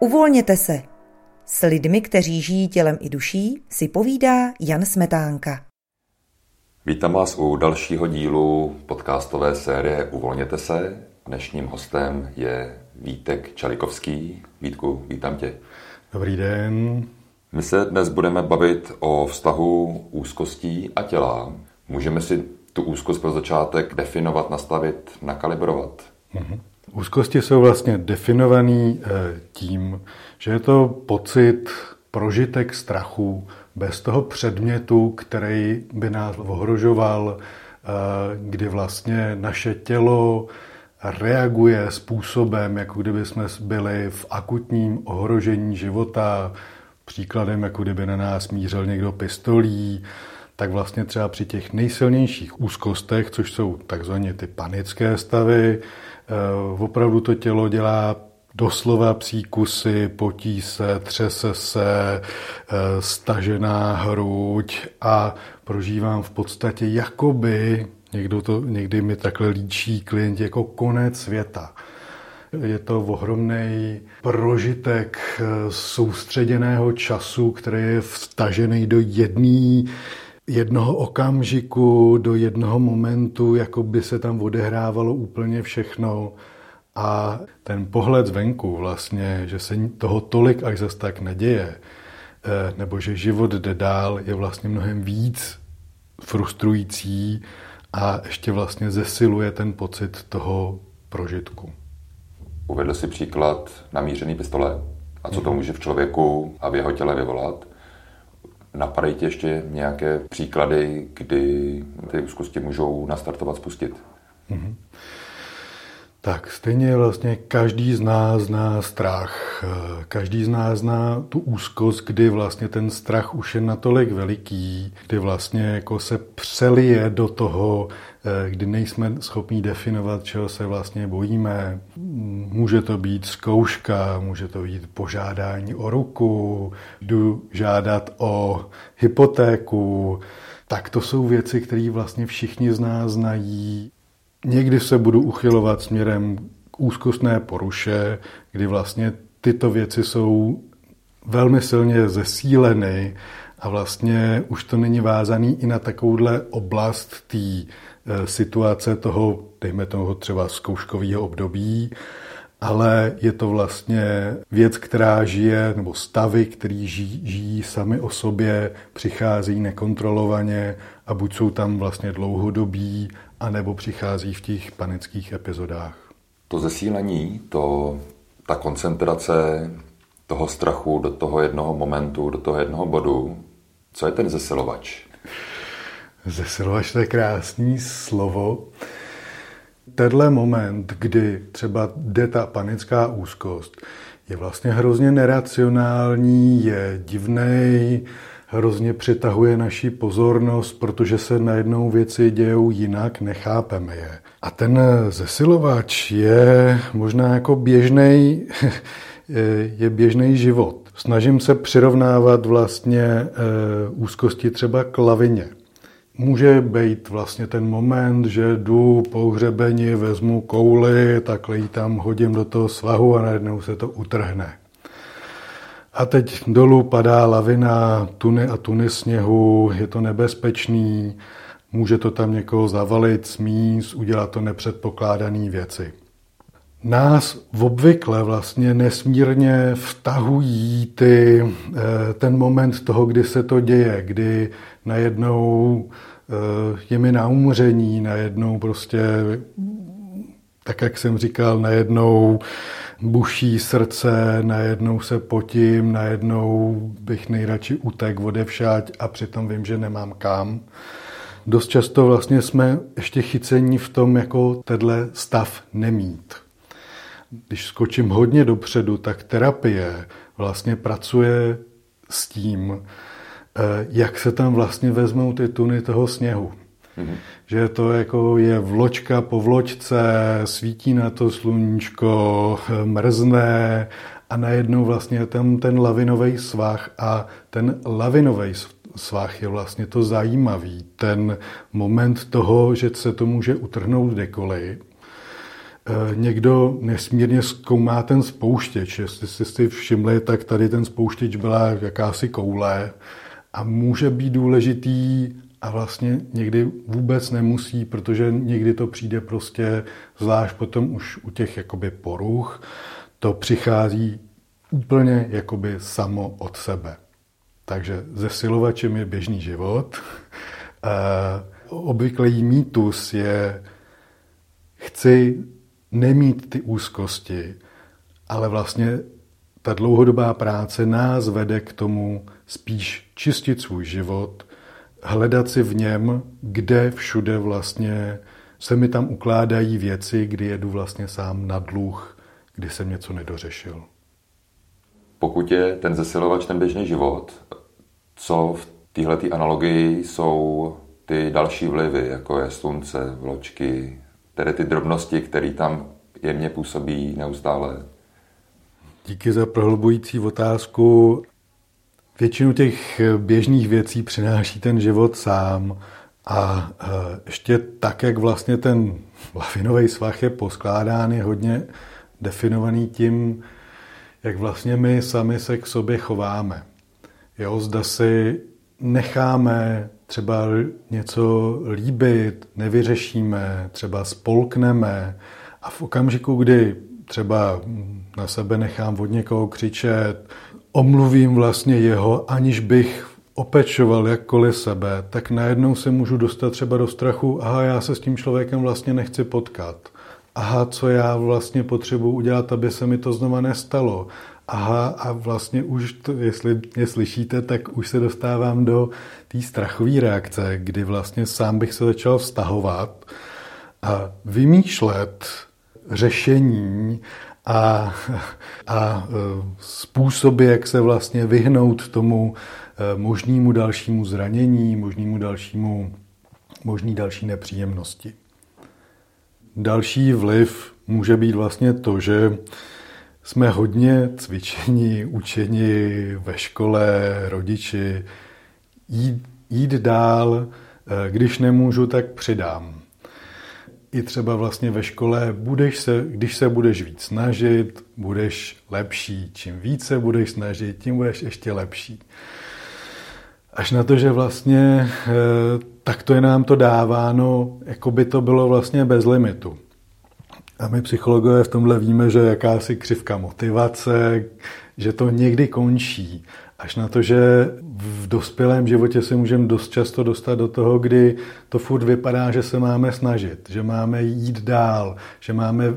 Uvolněte se. S lidmi, kteří žijí tělem i duší, si povídá Jan Smetánka. Vítám vás u dalšího dílu podcastové série Uvolněte se. Dnešním hostem je Vítek Čalikovský. Vítku, vítám tě. Dobrý den. My se dnes budeme bavit o vztahu úzkostí a těla. Můžeme si tu úzkost pro začátek definovat, nastavit, nakalibrovat? Mhm. Úzkosti jsou vlastně definovaný eh, tím, že je to pocit, prožitek strachu bez toho předmětu, který by nás ohrožoval, eh, kdy vlastně naše tělo reaguje způsobem, jako kdyby jsme byli v akutním ohrožení života, příkladem, jako kdyby na nás mířil někdo pistolí, tak vlastně třeba při těch nejsilnějších úzkostech, což jsou takzvaně ty panické stavy, opravdu to tělo dělá doslova příkusy, potí se, třese se, eh, stažená hruď a prožívám v podstatě jakoby, někdo to, někdy mi takhle líčí klienti, jako konec světa. Je to ohromný prožitek eh, soustředěného času, který je vstažený do jedné jednoho okamžiku, do jednoho momentu, jako by se tam odehrávalo úplně všechno. A ten pohled zvenku vlastně, že se toho tolik až zase tak neděje, eh, nebo že život jde dál, je vlastně mnohem víc frustrující a ještě vlastně zesiluje ten pocit toho prožitku. Uvedl si příklad namířený pistole a co to může v člověku a v jeho těle vyvolat. Napadají ti ještě nějaké příklady, kdy ty úzkosti můžou nastartovat, spustit? Mm-hmm. Tak stejně vlastně každý z nás zná strach. Každý z nás zná tu úzkost, kdy vlastně ten strach už je natolik veliký, kdy vlastně jako se přelije do toho, kdy nejsme schopni definovat, čeho se vlastně bojíme. Může to být zkouška, může to být požádání o ruku, jdu žádat o hypotéku, tak to jsou věci, které vlastně všichni z nás znají Někdy se budu uchylovat směrem k úzkostné poruše, kdy vlastně tyto věci jsou velmi silně zesíleny a vlastně už to není vázaný i na takovouhle oblast té e, situace toho, dejme toho třeba zkouškového období, ale je to vlastně věc, která žije, nebo stavy, které žijí, žijí sami o sobě, přichází nekontrolovaně a buď jsou tam vlastně dlouhodobí, anebo přichází v těch panických epizodách. To zesílení, to, ta koncentrace toho strachu do toho jednoho momentu, do toho jednoho bodu, co je ten zesilovač? Zesilovač to je krásný slovo. Tenhle moment, kdy třeba jde ta panická úzkost, je vlastně hrozně neracionální, je divný, hrozně přitahuje naši pozornost, protože se najednou věci dějou jinak, nechápeme je. A ten zesilovač je možná jako běžný, je běžný život. Snažím se přirovnávat vlastně eh, úzkosti třeba k lavině. Může být vlastně ten moment, že jdu po hřebeni, vezmu kouli, takhle ji tam hodím do toho svahu a najednou se to utrhne. A teď dolů padá lavina, tuny a tuny sněhu, je to nebezpečný, může to tam někoho zavalit, smíz, udělat to nepředpokládané věci. Nás obvykle vlastně nesmírně vtahují ty, eh, ten moment toho, kdy se to děje, kdy najednou eh, je mi na umření, najednou prostě, tak jak jsem říkal, najednou buší srdce, najednou se potím, najednou bych nejradši utek odevšať a přitom vím, že nemám kam. Dost často vlastně jsme ještě chycení v tom, jako tenhle stav nemít. Když skočím hodně dopředu, tak terapie vlastně pracuje s tím, eh, jak se tam vlastně vezmou ty tuny toho sněhu. Mm-hmm. Že to jako je vločka po vločce, svítí na to sluníčko, mrzne a najednou vlastně tam ten lavinový svah a ten lavinový svah je vlastně to zajímavý. Ten moment toho, že se to může utrhnout kdekoliv. někdo nesmírně zkoumá ten spouštěč. Jestli jste si všimli, tak tady ten spouštěč byla jakási koule a může být důležitý a vlastně někdy vůbec nemusí, protože někdy to přijde prostě, zvlášť potom už u těch jakoby poruch, to přichází úplně jakoby samo od sebe. Takže zesilovačem je běžný život. Obvyklý mýtus je, chci nemít ty úzkosti, ale vlastně ta dlouhodobá práce nás vede k tomu spíš čistit svůj život, hledat si v něm, kde všude vlastně se mi tam ukládají věci, kdy jedu vlastně sám na dluh, kdy jsem něco nedořešil. Pokud je ten zesilovač ten běžný život, co v téhle analogii jsou ty další vlivy, jako je slunce, vločky, tedy ty drobnosti, které tam jemně působí neustále? Díky za prohlubující otázku. Většinu těch běžných věcí přináší ten život sám a e, ještě tak, jak vlastně ten lavinový svah je poskládán, je hodně definovaný tím, jak vlastně my sami se k sobě chováme. Jo, zda si necháme třeba něco líbit, nevyřešíme, třeba spolkneme a v okamžiku, kdy třeba na sebe nechám od někoho křičet, omluvím vlastně jeho, aniž bych opečoval jakkoliv sebe, tak najednou se můžu dostat třeba do strachu, aha, já se s tím člověkem vlastně nechci potkat. Aha, co já vlastně potřebuji udělat, aby se mi to znova nestalo. Aha, a vlastně už, to, jestli mě slyšíte, tak už se dostávám do té strachové reakce, kdy vlastně sám bych se začal vztahovat a vymýšlet řešení a, a způsoby, jak se vlastně vyhnout tomu e, možnému dalšímu zranění, možnému dalšímu, možný další nepříjemnosti. Další vliv může být vlastně to, že jsme hodně cvičení, učeni ve škole, rodiči, jít, jít dál, e, když nemůžu, tak přidám i třeba vlastně ve škole, budeš se, když se budeš víc snažit, budeš lepší. Čím více budeš snažit, tím budeš ještě lepší. Až na to, že vlastně eh, takto je nám to dáváno, jako by to bylo vlastně bez limitu. A my psychologové v tomhle víme, že jakási křivka motivace, že to někdy končí. Až na to, že v dospělém životě se můžeme dost často dostat do toho, kdy to furt vypadá, že se máme snažit, že máme jít dál, že máme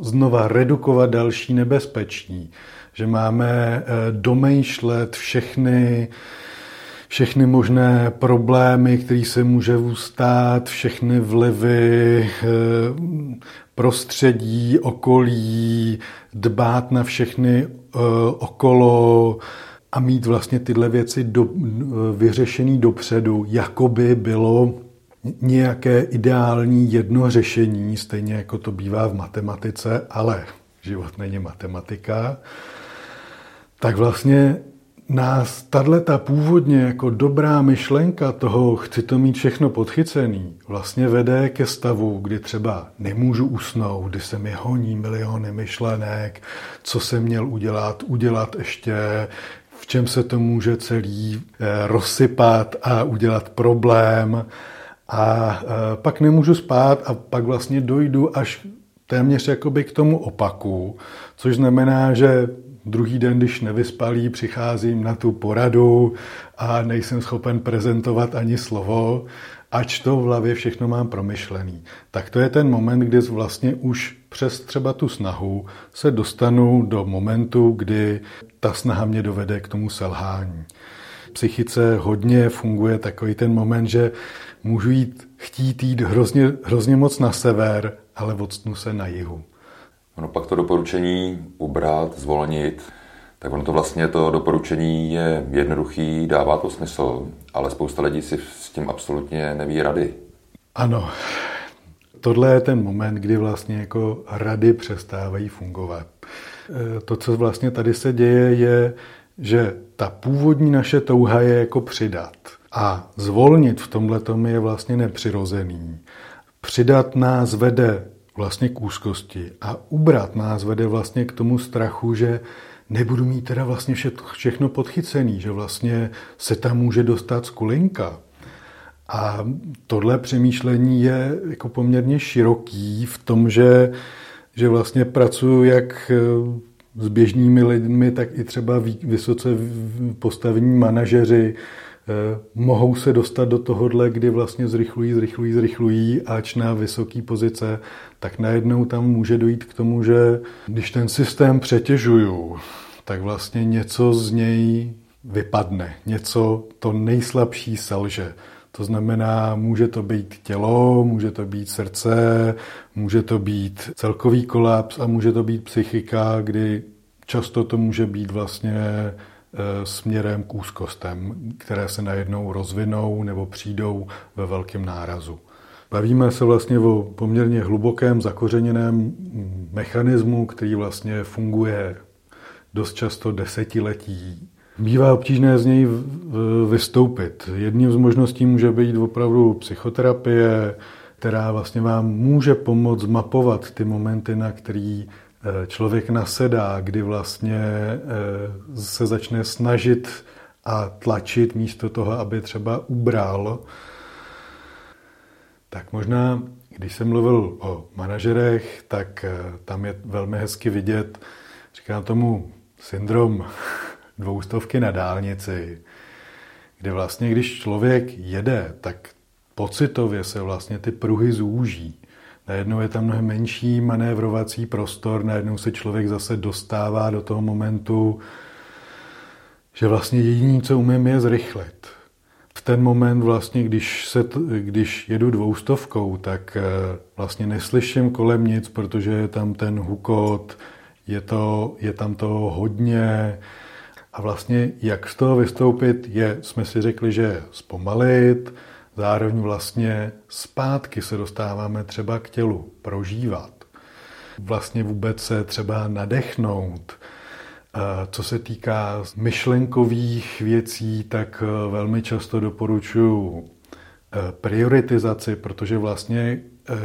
znova redukovat další nebezpečí, že máme eh, domýšlet všechny všechny možné problémy, které se může stát, všechny vlivy, eh, prostředí, okolí, dbát na všechny eh, okolo, a mít vlastně tyhle věci do, vyřešený dopředu, jako by bylo nějaké ideální jedno řešení, stejně jako to bývá v matematice, ale život není matematika, tak vlastně nás tato původně jako dobrá myšlenka toho, chci to mít všechno podchycený, vlastně vede ke stavu, kdy třeba nemůžu usnout, kdy se mi honí miliony myšlenek, co jsem měl udělat, udělat ještě, v čem se to může celý eh, rozsypat a udělat problém. A eh, pak nemůžu spát a pak vlastně dojdu až téměř jakoby k tomu opaku, což znamená, že druhý den, když nevyspalý, přicházím na tu poradu a nejsem schopen prezentovat ani slovo, ač to v hlavě všechno mám promyšlený. Tak to je ten moment, kdy vlastně už přes třeba tu snahu se dostanu do momentu, kdy ta snaha mě dovede k tomu selhání. V psychice hodně funguje takový ten moment, že můžu jít, chtít jít hrozně, hrozně moc na sever, ale odstnu se na jihu. Ono pak to doporučení ubrat, zvolnit, tak ono to vlastně to doporučení je jednoduchý, dává to smysl, ale spousta lidí si s tím absolutně neví rady. Ano, tohle je ten moment, kdy vlastně jako rady přestávají fungovat. E, to, co vlastně tady se děje, je, že ta původní naše touha je jako přidat. A zvolnit v tomhle je vlastně nepřirozený. Přidat nás vede vlastně k úzkosti a ubrat nás vede vlastně k tomu strachu, že nebudu mít teda vlastně všechno podchycený, že vlastně se tam může dostat skulinka. A tohle přemýšlení je jako poměrně široký v tom, že, že vlastně pracuji jak eh, s běžnými lidmi, tak i třeba vysoce postavení manažeři eh, mohou se dostat do tohohle, kdy vlastně zrychlují, zrychlují, zrychlují, ač na vysoké pozice, tak najednou tam může dojít k tomu, že když ten systém přetěžuju, tak vlastně něco z něj vypadne, něco to nejslabší selže. To znamená, může to být tělo, může to být srdce, může to být celkový kolaps a může to být psychika, kdy často to může být vlastně e, směrem k úzkostem, které se najednou rozvinou nebo přijdou ve velkém nárazu. Bavíme se vlastně o poměrně hlubokém zakořeněném mechanismu, který vlastně funguje dost často desetiletí Bývá obtížné z něj vystoupit. Jedním z možností může být opravdu psychoterapie, která vlastně vám může pomoct mapovat ty momenty, na který eh, člověk nasedá, kdy vlastně eh, se začne snažit a tlačit místo toho, aby třeba ubral. Tak možná, když jsem mluvil o manažerech, tak eh, tam je velmi hezky vidět, říkám tomu syndrom dvoustovky na dálnici, kde vlastně, když člověk jede, tak pocitově se vlastně ty pruhy zúží. Najednou je tam mnohem menší manévrovací prostor, najednou se člověk zase dostává do toho momentu, že vlastně jediné, co umím, je zrychlit. V ten moment vlastně, když, se, když jedu dvoustovkou, tak eh, vlastně neslyším kolem nic, protože je tam ten hukot, je, to, je tam to hodně, vlastně jak z toho vystoupit je, jsme si řekli, že zpomalit, zároveň vlastně zpátky se dostáváme třeba k tělu, prožívat. Vlastně vůbec se třeba nadechnout. Co se týká myšlenkových věcí, tak e, velmi často doporučuji e, prioritizaci, protože vlastně, e,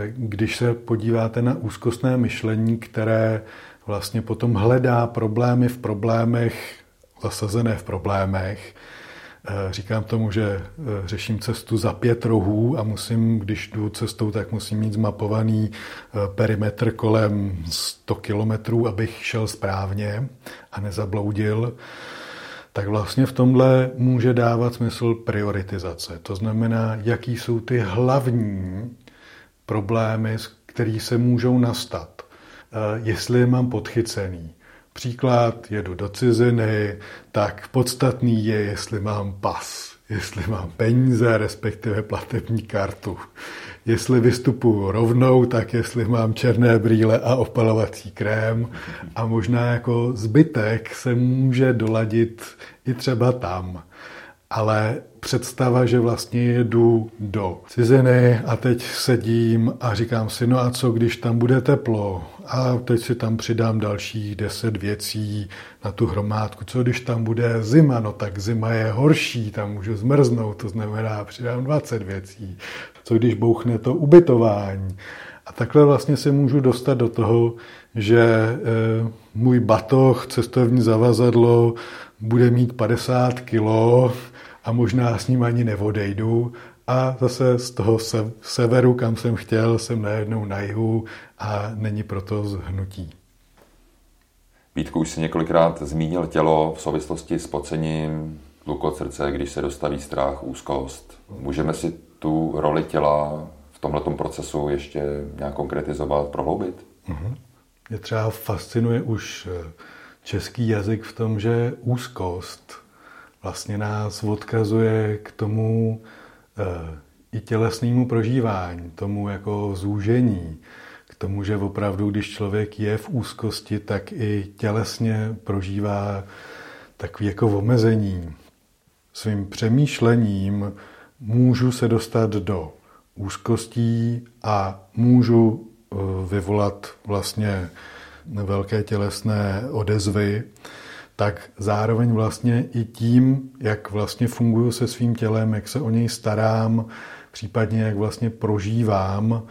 když se podíváte na úzkostné myšlení, které vlastně potom hledá problémy v problémech zasazené v problémech. Eh, říkám tomu, že eh, řeším cestu za pět rohů a musím, když jdu cestou, tak musím mít zmapovaný eh, perimetr kolem 100 kilometrů, abych šel správně a nezabloudil. Tak vlastně v tomhle může dávat smysl prioritizace. To znamená, jaký jsou ty hlavní problémy, které se můžou nastat. Jestli je mám podchycený, Příklad, jedu do ciziny, tak podstatný je, jestli mám pas, jestli mám peníze, respektive platební kartu. Jestli vystupuju rovnou, tak jestli mám černé brýle a opalovací krém. A možná jako zbytek se může doladit i třeba tam. Ale představa, že vlastně jedu do ciziny a teď sedím a říkám si, no a co, když tam bude teplo? A teď si tam přidám dalších deset věcí na tu hromádku. Co když tam bude zima? No tak zima je horší, tam můžu zmrznout, to znamená přidám 20 věcí. Co když bouchne to ubytování? A takhle vlastně se můžu dostat do toho, že e, můj batoh, cestovní zavazadlo bude mít 50 kilo, a možná s ním ani neodejdu a zase z toho severu, kam jsem chtěl, jsem najednou na jihu a není proto zhnutí. Vítku, už si několikrát zmínil tělo v souvislosti s pocením, tluk srdce, když se dostaví strach, úzkost. Můžeme si tu roli těla v tomto procesu ještě nějak konkretizovat, prohloubit? Uh-huh. Mě třeba fascinuje už eh, český jazyk v tom, že úzkost vlastně nás odkazuje k tomu e, i tělesnému prožívání, tomu jako zúžení, k tomu, že opravdu, když člověk je v úzkosti, tak i tělesně prožívá takový jako omezení. Svým přemýšlením můžu se dostat do úzkostí a můžu eh, vyvolat vlastně velké tělesné odezvy tak zároveň vlastně i tím, jak vlastně funguju se svým tělem, jak se o něj starám, případně jak vlastně prožívám,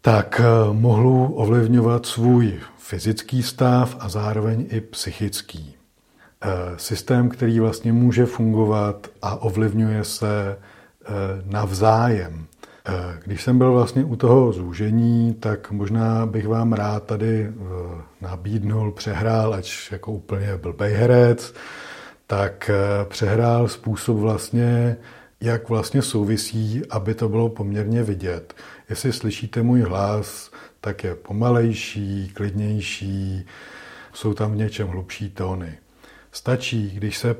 tak eh, mohu ovlivňovat svůj fyzický stav a zároveň i psychický. Eh, systém, který vlastně může fungovat a ovlivňuje se eh, navzájem. Když jsem byl vlastně u toho zúžení, tak možná bych vám rád tady nabídnul, přehrál, ať jako úplně blbej herec, tak přehrál způsob vlastně, jak vlastně souvisí, aby to bylo poměrně vidět. Jestli slyšíte můj hlas, tak je pomalejší, klidnější, jsou tam v něčem hlubší tóny. Stačí, když se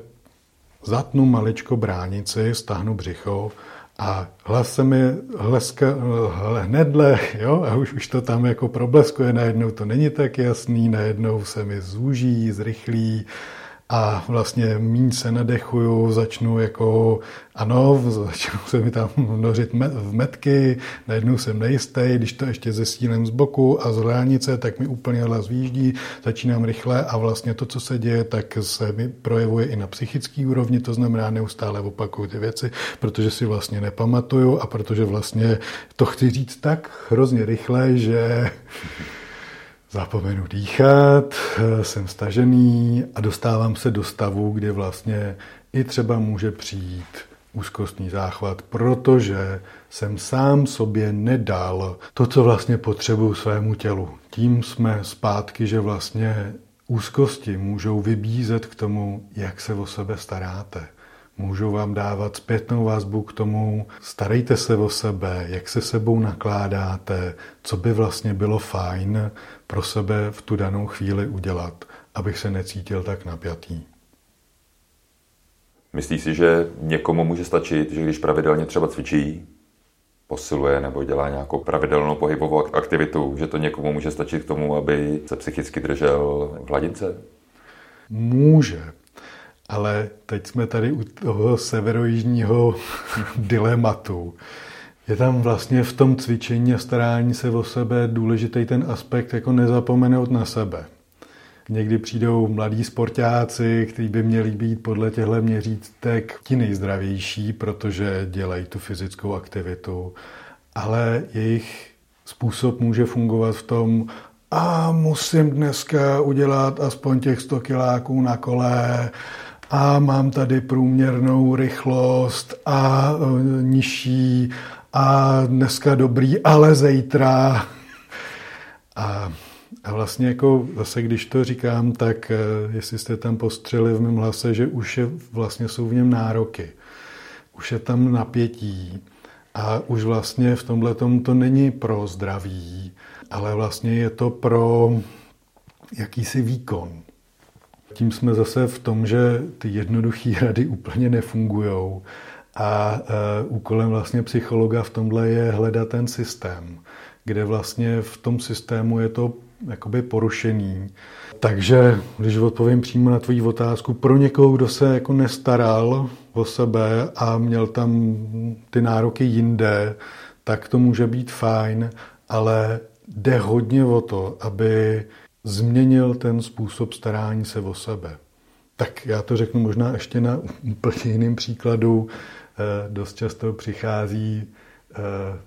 zatnu maličko bránici, stahnu břicho a hlas se mi hleska, hnedle, jo, a už, už to tam jako probleskuje, najednou to není tak jasný, najednou se mi zúží, zrychlí a vlastně míň se nadechuju, začnu jako, ano, začnu se mi tam nořit v metky, najednou jsem nejistý, když to ještě ze sílem z boku a z dálnice, tak mi úplně hlas výjíždí, začínám rychle a vlastně to, co se děje, tak se mi projevuje i na psychický úrovni, to znamená neustále opakuju ty věci, protože si vlastně nepamatuju a protože vlastně to chci říct tak hrozně rychle, že zapomenu dýchat, jsem stažený a dostávám se do stavu, kdy vlastně i třeba může přijít úzkostný záchvat, protože jsem sám sobě nedal to, co vlastně potřebuju svému tělu. Tím jsme zpátky, že vlastně úzkosti můžou vybízet k tomu, jak se o sebe staráte. Můžou vám dávat zpětnou vazbu k tomu, starejte se o sebe, jak se sebou nakládáte, co by vlastně bylo fajn pro sebe v tu danou chvíli udělat, abych se necítil tak napjatý. Myslíš si, že někomu může stačit, že když pravidelně třeba cvičí, posiluje nebo dělá nějakou pravidelnou pohybovou aktivitu, že to někomu může stačit k tomu, aby se psychicky držel v hladince? Může, ale teď jsme tady u toho severojižního dilematu. Je tam vlastně v tom cvičení a starání se o sebe důležitý ten aspekt jako nezapomenout na sebe. Někdy přijdou mladí sportáci, kteří by měli být podle těchto měřítek ti nejzdravější, protože dělají tu fyzickou aktivitu, ale jejich způsob může fungovat v tom, a musím dneska udělat aspoň těch 100 kiláků na kole, a mám tady průměrnou rychlost a e, nižší a dneska dobrý, ale zítra. A, a vlastně jako zase, když to říkám, tak e, jestli jste tam postřeli v mém hlase, že už je, vlastně jsou v něm nároky. Už je tam napětí a už vlastně v tomhle to není pro zdraví, ale vlastně je to pro jakýsi výkon. Tím jsme zase v tom, že ty jednoduché rady úplně nefungují. A uh, úkolem vlastně psychologa v tomhle je hledat ten systém, kde vlastně v tom systému je to jakoby porušený. Takže, když odpovím přímo na tvoji otázku, pro někoho, kdo se jako nestaral o sebe a měl tam ty nároky jinde, tak to může být fajn, ale jde hodně o to, aby změnil ten způsob starání se o sebe. Tak já to řeknu možná ještě na úplně jiným příkladu. Eh, dost často přichází eh,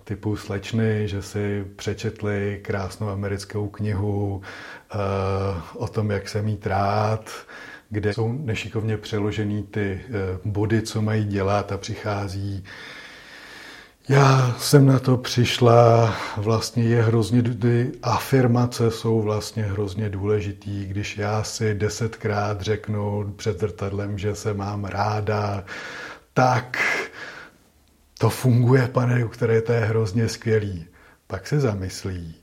typu slečny, že si přečetli krásnou americkou knihu eh, o tom, jak se mít rád, kde jsou nešikovně přeložený ty body, co mají dělat a přichází já jsem na to přišla, vlastně je hrozně, ty afirmace jsou vlastně hrozně důležitý, když já si desetkrát řeknu před zrcadlem, že se mám ráda, tak to funguje, pane, které to je hrozně skvělý. Pak se zamyslí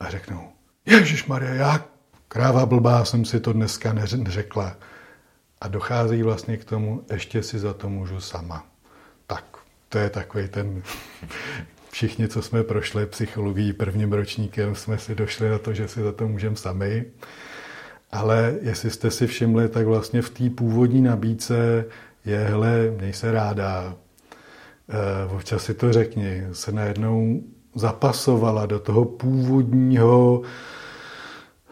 a řeknou, Ježíš Maria, já kráva blbá jsem si to dneska neřekla. A dochází vlastně k tomu, ještě si za to můžu sama to je takový ten... Všichni, co jsme prošli psychologií prvním ročníkem, jsme si došli na to, že si za to můžeme sami. Ale jestli jste si všimli, tak vlastně v té původní nabídce je, hele, měj se ráda, e, občas si to řekni, se najednou zapasovala do toho původního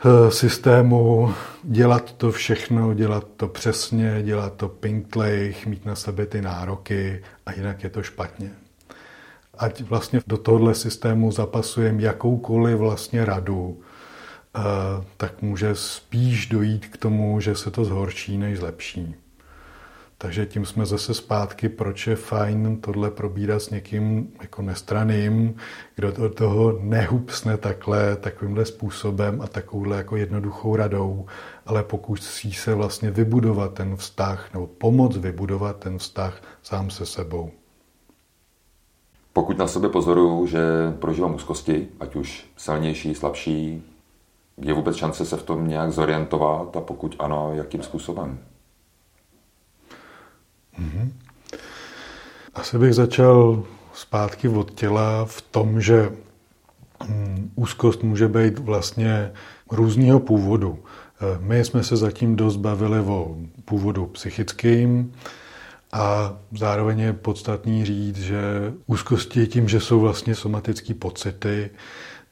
Eh, systému dělat to všechno, dělat to přesně, dělat to pinklej, mít na sebe ty nároky a jinak je to špatně. ať vlastně do tohohle systému zapasujeme jakoukoliv vlastně radu, eh, tak může spíš dojít k tomu, že se to zhorší, než zlepší. Takže tím jsme zase zpátky, proč je fajn tohle probírat s někým jako nestraným, kdo to toho nehupsne takhle, takovýmhle způsobem a takovouhle jako jednoduchou radou, ale pokusí se vlastně vybudovat ten vztah nebo pomoct vybudovat ten vztah sám se sebou. Pokud na sebe pozoruju, že prožívám úzkosti, ať už silnější, slabší, je vůbec šance se v tom nějak zorientovat a pokud ano, jakým způsobem? Mm-hmm. Asi bych začal zpátky od těla v tom, že mm, úzkost může být vlastně různého původu. Eh, my jsme se zatím dost bavili o původu psychickým a zároveň je podstatný říct, že úzkosti tím, že jsou vlastně somatické pocity,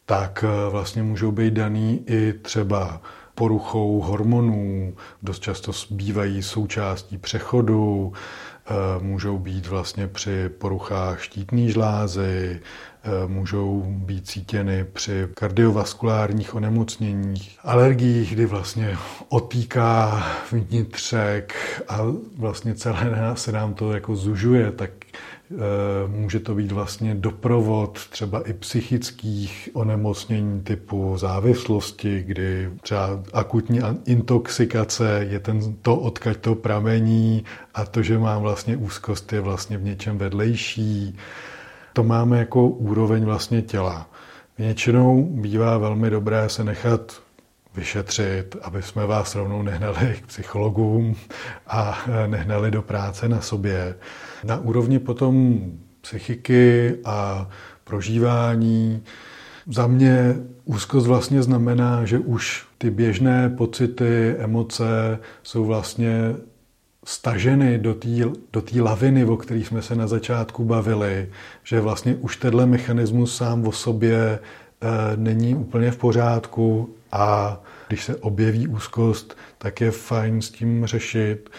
tak eh, vlastně můžou být daný i třeba poruchou hormonů, dost často bývají součástí přechodu, eh, můžou být vlastně při poruchách štítné žlázy, eh, můžou být cítěny při kardiovaskulárních onemocněních, alergiích, kdy vlastně otýká vnitřek a vlastně celé se nám to jako zužuje, tak může to být vlastně doprovod třeba i psychických onemocnění typu závislosti, kdy třeba akutní intoxikace je ten, to, odkaď to pramení a to, že mám vlastně úzkost, je vlastně v něčem vedlejší. To máme jako úroveň vlastně těla. Většinou bývá velmi dobré se nechat vyšetřit, aby jsme vás rovnou nehnali k psychologům a nehnali do práce na sobě. Na úrovni potom psychiky a prožívání za mě úzkost vlastně znamená, že už ty běžné pocity, emoce jsou vlastně staženy do té do laviny, o které jsme se na začátku bavili, že vlastně už tenhle mechanismus sám o sobě e, není úplně v pořádku a když se objeví úzkost, tak je fajn s tím řešit.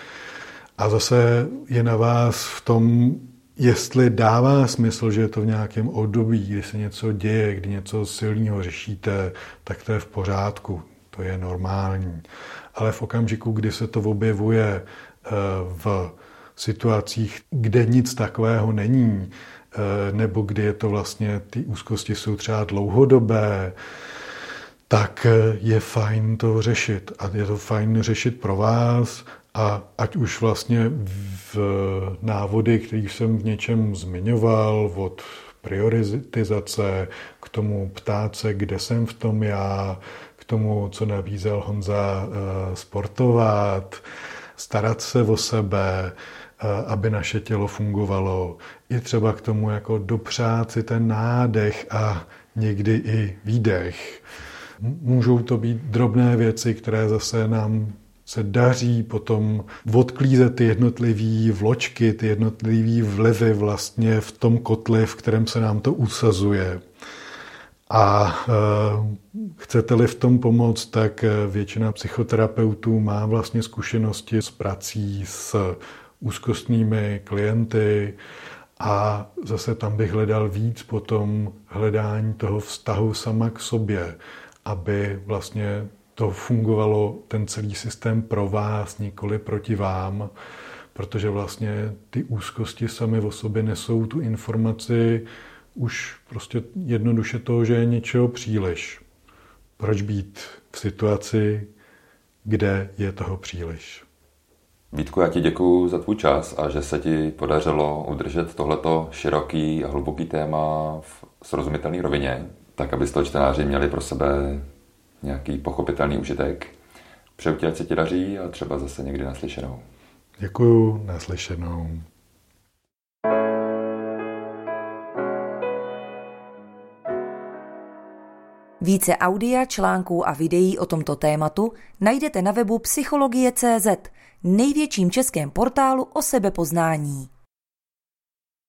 A zase je na vás v tom, jestli dává smysl, že je to v nějakém období, kdy se něco děje, kdy něco silného řešíte, tak to je v pořádku, to je normální. Ale v okamžiku, kdy se to objevuje eh, v situacích, kde nic takového není, eh, nebo kdy je to vlastně, ty úzkosti jsou třeba dlouhodobé, tak je fajn to řešit. A je to fajn řešit pro vás, a ať už vlastně v návody, který jsem v něčem zmiňoval, od prioritizace k tomu ptát se, kde jsem v tom já, k tomu, co nabízel Honza, eh, sportovat, starat se o sebe, eh, aby naše tělo fungovalo. I třeba k tomu jako dopřát si ten nádech a někdy i výdech. Můžou to být drobné věci, které zase nám se daří potom odklízet ty jednotlivé vločky, ty jednotlivé vlivy vlastně v tom kotli, v kterém se nám to usazuje. A e, chcete-li v tom pomoct, tak e, většina psychoterapeutů má vlastně zkušenosti s prací s úzkostnými klienty a zase tam bych hledal víc potom hledání toho vztahu sama k sobě, aby vlastně to fungovalo, ten celý systém pro vás, nikoli proti vám, protože vlastně ty úzkosti sami o sobě nesou tu informaci už prostě jednoduše toho, že je něčeho příliš. Proč být v situaci, kde je toho příliš? Vítku, já ti děkuji za tvůj čas a že se ti podařilo udržet tohleto široký a hluboký téma v srozumitelné rovině, tak aby to čtenáři měli pro sebe nějaký pochopitelný užitek. Přeju ti, ať se ti daří a třeba zase někdy naslyšenou. Děkuju, naslyšenou. Více audia, článků a videí o tomto tématu najdete na webu psychologie.cz, největším českém portálu o sebepoznání.